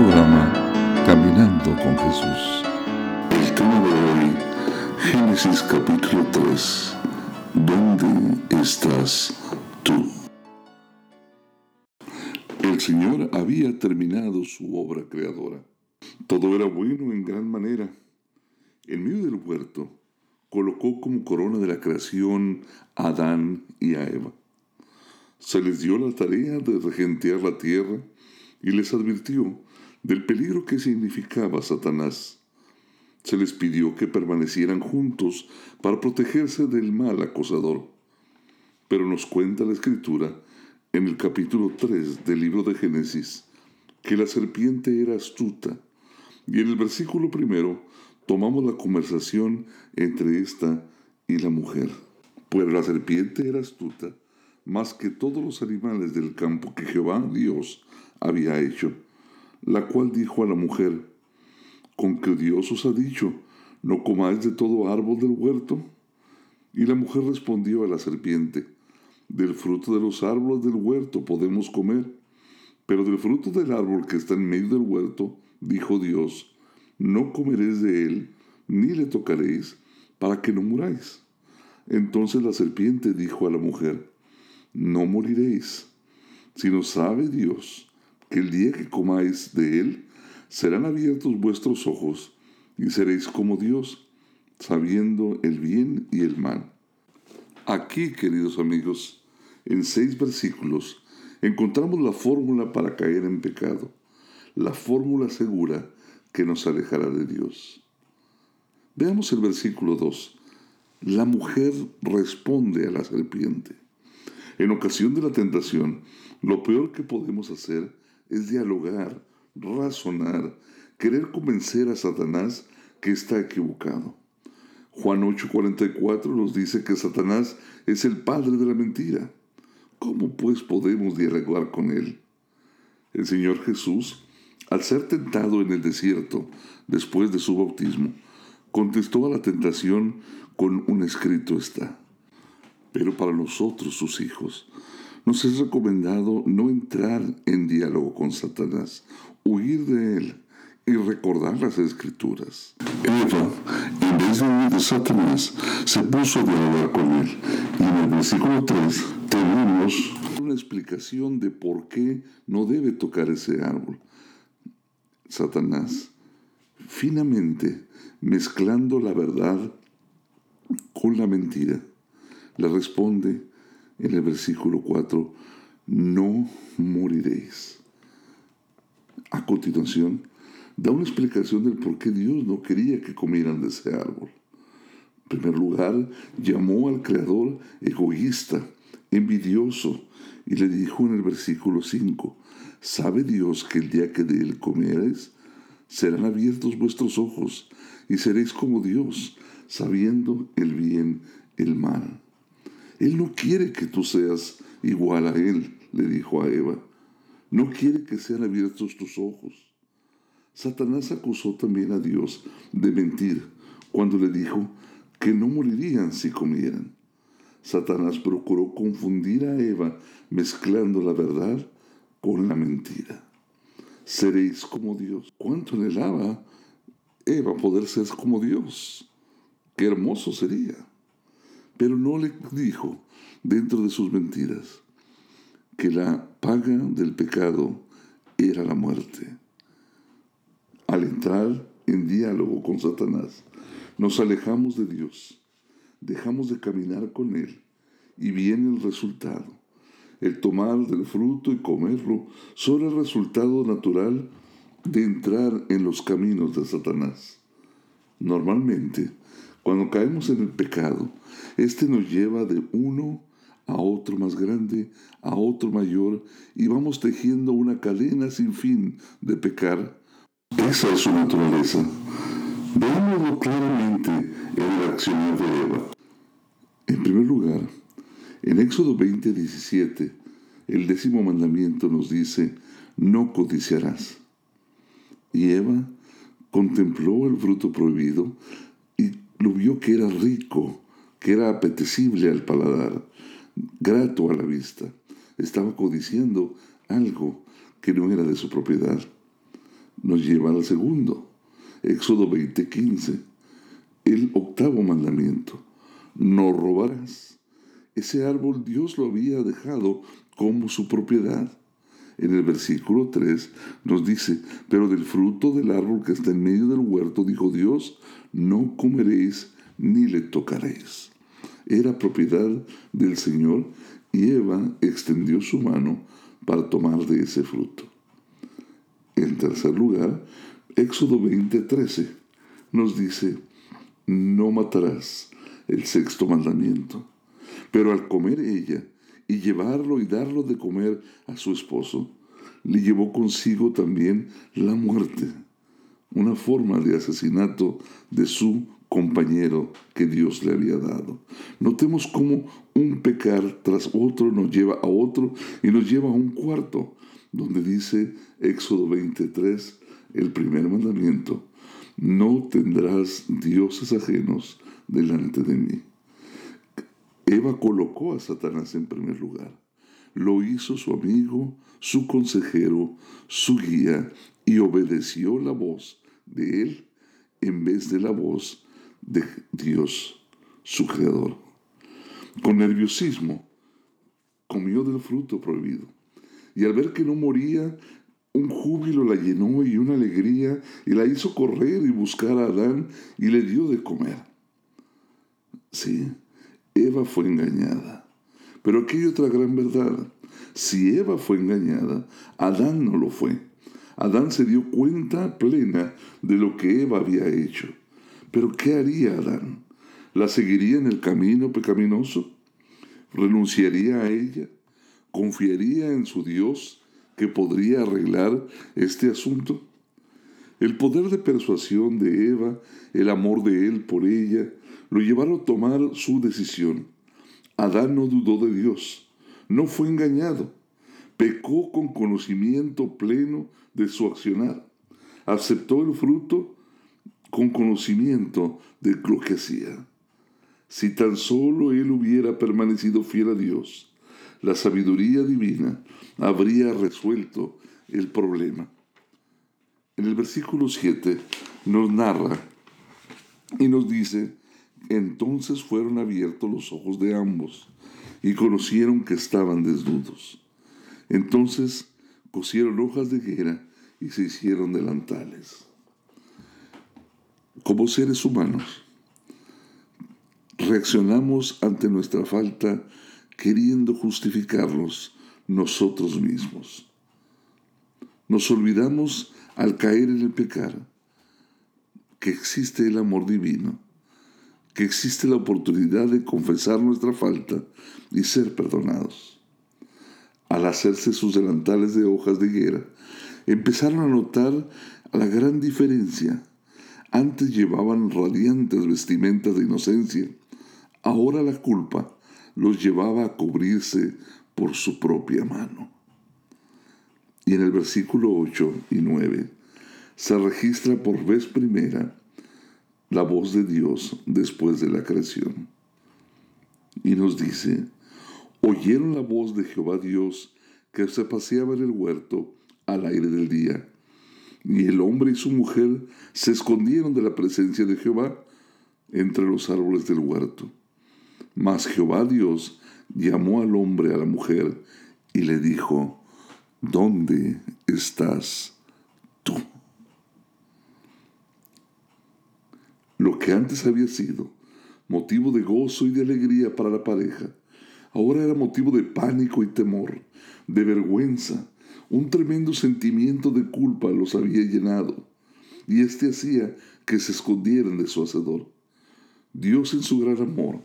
programa Caminando con Jesús. El tema de hoy, Génesis capítulo 3. ¿Dónde estás tú? El Señor había terminado su obra creadora. Todo era bueno en gran manera. En medio del huerto, colocó como corona de la creación a Adán y a Eva. Se les dio la tarea de regentear la tierra y les advirtió del peligro que significaba Satanás. Se les pidió que permanecieran juntos para protegerse del mal acosador. Pero nos cuenta la escritura en el capítulo 3 del libro de Génesis que la serpiente era astuta. Y en el versículo primero tomamos la conversación entre esta y la mujer. Pues la serpiente era astuta más que todos los animales del campo que Jehová Dios había hecho, la cual dijo a la mujer, con que Dios os ha dicho, no comáis de todo árbol del huerto. Y la mujer respondió a la serpiente, del fruto de los árboles del huerto podemos comer, pero del fruto del árbol que está en medio del huerto, dijo Dios, no comeréis de él, ni le tocaréis, para que no muráis. Entonces la serpiente dijo a la mujer, no moriréis, sino sabe Dios el día que comáis de él, serán abiertos vuestros ojos y seréis como Dios, sabiendo el bien y el mal. Aquí, queridos amigos, en seis versículos, encontramos la fórmula para caer en pecado, la fórmula segura que nos alejará de Dios. Veamos el versículo 2. La mujer responde a la serpiente. En ocasión de la tentación, lo peor que podemos hacer es dialogar, razonar, querer convencer a Satanás que está equivocado. Juan 8:44 nos dice que Satanás es el padre de la mentira. ¿Cómo pues podemos dialogar con él? El Señor Jesús, al ser tentado en el desierto después de su bautismo, contestó a la tentación con un escrito está. Pero para nosotros, sus hijos, nos es recomendado no entrar en diálogo con Satanás, huir de él y recordar las escrituras. Eva, en vez de huir de Satanás, se puso a dialogar con él. Y en el versículo 3 tenemos una explicación de por qué no debe tocar ese árbol. Satanás, finamente mezclando la verdad con la mentira, le responde en el versículo 4, no moriréis. A continuación, da una explicación del por qué Dios no quería que comieran de ese árbol. En primer lugar, llamó al Creador egoísta, envidioso, y le dijo en el versículo 5, ¿sabe Dios que el día que de él comieres, serán abiertos vuestros ojos y seréis como Dios, sabiendo el bien, el mal? Él no quiere que tú seas igual a Él, le dijo a Eva. No quiere que sean abiertos tus ojos. Satanás acusó también a Dios de mentir cuando le dijo que no morirían si comieran. Satanás procuró confundir a Eva mezclando la verdad con la mentira. Seréis como Dios. ¿Cuánto anhelaba Eva poder ser como Dios? Qué hermoso sería pero no le dijo dentro de sus mentiras que la paga del pecado era la muerte. Al entrar en diálogo con Satanás, nos alejamos de Dios, dejamos de caminar con Él y viene el resultado. El tomar del fruto y comerlo son el resultado natural de entrar en los caminos de Satanás. Normalmente, cuando caemos en el pecado, este nos lleva de uno a otro más grande, a otro mayor, y vamos tejiendo una cadena sin fin de pecar. Esa es su naturaleza. Veámoslo claramente en la acción de Eva. En primer lugar, en Éxodo 20, 17, el décimo mandamiento nos dice, no codiciarás. Y Eva contempló el fruto prohibido lo vio que era rico, que era apetecible al paladar, grato a la vista. Estaba codiciando algo que no era de su propiedad. nos lleva al segundo, Éxodo 20:15, el octavo mandamiento, no robarás. Ese árbol Dios lo había dejado como su propiedad. En el versículo 3 nos dice, pero del fruto del árbol que está en medio del huerto, dijo Dios, no comeréis ni le tocaréis. Era propiedad del Señor y Eva extendió su mano para tomar de ese fruto. En tercer lugar, Éxodo 20:13 nos dice, no matarás, el sexto mandamiento. Pero al comer ella y llevarlo y darlo de comer a su esposo, le llevó consigo también la muerte, una forma de asesinato de su compañero que Dios le había dado. Notemos cómo un pecar tras otro nos lleva a otro y nos lleva a un cuarto, donde dice Éxodo 23, el primer mandamiento, no tendrás dioses ajenos delante de mí. Eva colocó a Satanás en primer lugar. Lo hizo su amigo, su consejero, su guía, y obedeció la voz de él en vez de la voz de Dios, su creador. Con nerviosismo, comió del fruto prohibido. Y al ver que no moría, un júbilo la llenó y una alegría, y la hizo correr y buscar a Adán y le dio de comer. Sí, Eva fue engañada. Pero aquí hay otra gran verdad. Si Eva fue engañada, Adán no lo fue. Adán se dio cuenta plena de lo que Eva había hecho. Pero ¿qué haría Adán? ¿La seguiría en el camino pecaminoso? ¿Renunciaría a ella? ¿Confiaría en su Dios que podría arreglar este asunto? El poder de persuasión de Eva, el amor de él por ella, lo llevaron a tomar su decisión. Adán no dudó de Dios, no fue engañado, pecó con conocimiento pleno de su accionar, aceptó el fruto con conocimiento de lo que hacía. Si tan solo él hubiera permanecido fiel a Dios, la sabiduría divina habría resuelto el problema. En el versículo 7 nos narra y nos dice, entonces fueron abiertos los ojos de ambos y conocieron que estaban desnudos. Entonces cosieron hojas de higuera y se hicieron delantales. Como seres humanos, reaccionamos ante nuestra falta queriendo justificarlos nosotros mismos. Nos olvidamos al caer en el pecar que existe el amor divino que existe la oportunidad de confesar nuestra falta y ser perdonados. Al hacerse sus delantales de hojas de higuera, empezaron a notar la gran diferencia. Antes llevaban radiantes vestimentas de inocencia, ahora la culpa los llevaba a cubrirse por su propia mano. Y en el versículo 8 y 9 se registra por vez primera la voz de Dios después de la creación. Y nos dice, oyeron la voz de Jehová Dios que se paseaba en el huerto al aire del día. Y el hombre y su mujer se escondieron de la presencia de Jehová entre los árboles del huerto. Mas Jehová Dios llamó al hombre a la mujer y le dijo, ¿dónde estás tú? Lo que antes había sido motivo de gozo y de alegría para la pareja, ahora era motivo de pánico y temor, de vergüenza. Un tremendo sentimiento de culpa los había llenado, y éste hacía que se escondieran de su hacedor. Dios en su gran amor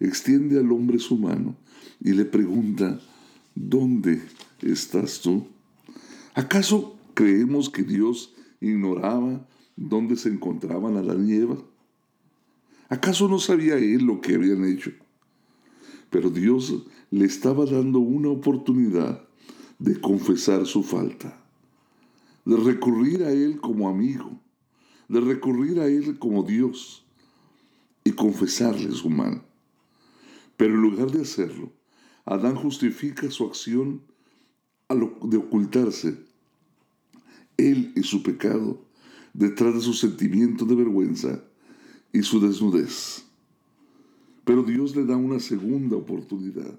extiende al hombre su mano y le pregunta, ¿dónde estás tú? ¿Acaso creemos que Dios ignoraba dónde se encontraban Adán y Eva? ¿Acaso no sabía él lo que habían hecho? Pero Dios le estaba dando una oportunidad de confesar su falta, de recurrir a Él como amigo, de recurrir a Él como Dios y confesarle su mal. Pero en lugar de hacerlo, Adán justifica su acción de ocultarse él y su pecado detrás de su sentimiento de vergüenza y su desnudez. Pero Dios le da una segunda oportunidad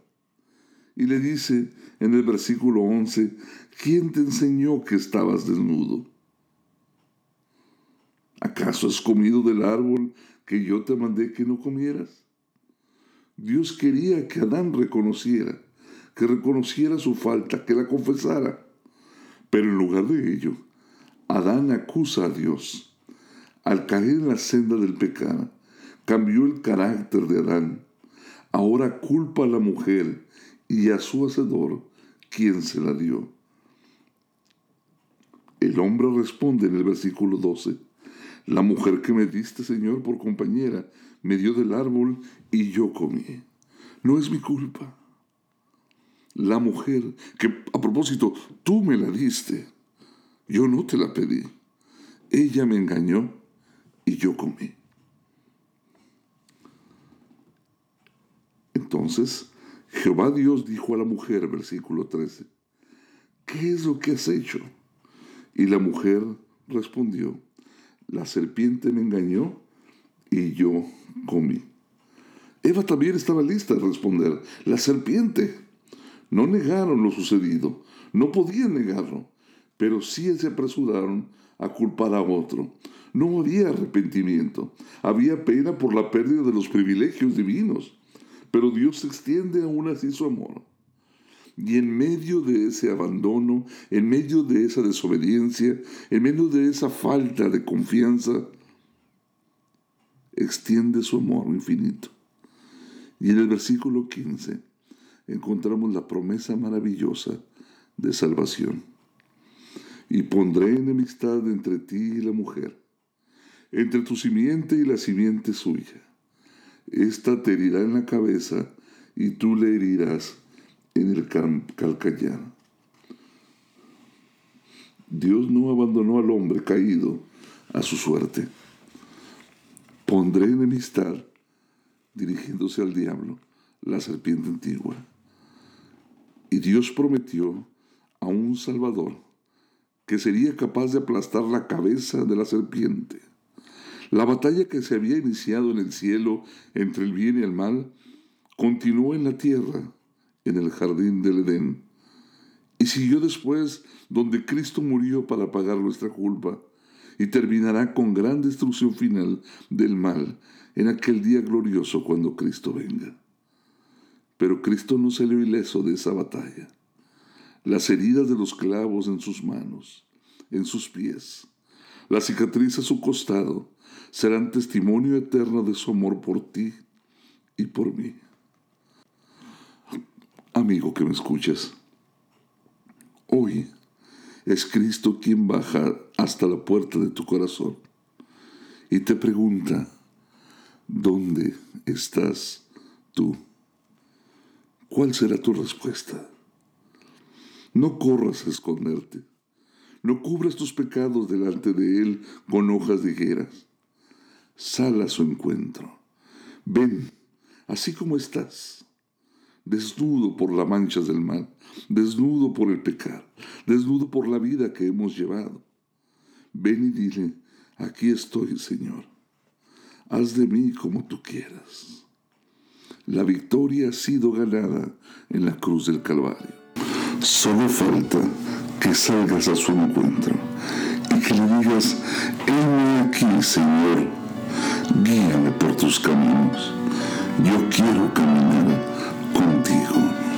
y le dice en el versículo 11, ¿quién te enseñó que estabas desnudo? ¿Acaso has comido del árbol que yo te mandé que no comieras? Dios quería que Adán reconociera, que reconociera su falta, que la confesara. Pero en lugar de ello, Adán acusa a Dios. Al caer en la senda del pecado, cambió el carácter de Adán. Ahora culpa a la mujer y a su hacedor, quien se la dio. El hombre responde en el versículo 12, la mujer que me diste, Señor, por compañera, me dio del árbol y yo comí. No es mi culpa. La mujer que, a propósito, tú me la diste, yo no te la pedí. Ella me engañó y yo comí. Entonces, Jehová Dios dijo a la mujer, versículo 13, ¿qué es lo que has hecho? Y la mujer respondió, la serpiente me engañó y yo comí. Eva también estaba lista a responder, la serpiente. No negaron lo sucedido, no podían negarlo, pero sí se apresuraron a culpar a otro. No había arrepentimiento, había pena por la pérdida de los privilegios divinos, pero Dios extiende aún así su amor. Y en medio de ese abandono, en medio de esa desobediencia, en medio de esa falta de confianza, extiende su amor infinito. Y en el versículo 15 encontramos la promesa maravillosa de salvación. Y pondré enemistad entre ti y la mujer, entre tu simiente y la simiente suya. Esta te herirá en la cabeza y tú le herirás en el calcañar. Dios no abandonó al hombre caído a su suerte. Pondré enemistad, dirigiéndose al diablo, la serpiente antigua. Y Dios prometió a un Salvador que sería capaz de aplastar la cabeza de la serpiente. La batalla que se había iniciado en el cielo entre el bien y el mal continuó en la tierra en el jardín del Edén. Y siguió después donde Cristo murió para pagar nuestra culpa y terminará con gran destrucción final del mal en aquel día glorioso cuando Cristo venga. Pero Cristo no salió ileso de esa batalla. Las heridas de los clavos en sus manos, en sus pies, la cicatriz a su costado, serán testimonio eterno de su amor por ti y por mí amigo que me escuchas. Hoy es Cristo quien baja hasta la puerta de tu corazón y te pregunta, ¿dónde estás tú? ¿Cuál será tu respuesta? No corras a esconderte. No cubras tus pecados delante de Él con hojas de higueras. Sal a su encuentro. Ven, así como estás desnudo por las manchas del mal, desnudo por el pecado, desnudo por la vida que hemos llevado. Ven y dile, aquí estoy, Señor. Haz de mí como tú quieras. La victoria ha sido ganada en la cruz del Calvario. Solo falta que salgas a su encuentro y que le digas, heme aquí, Señor, guíame por tus caminos. Yo quiero caminar contigo.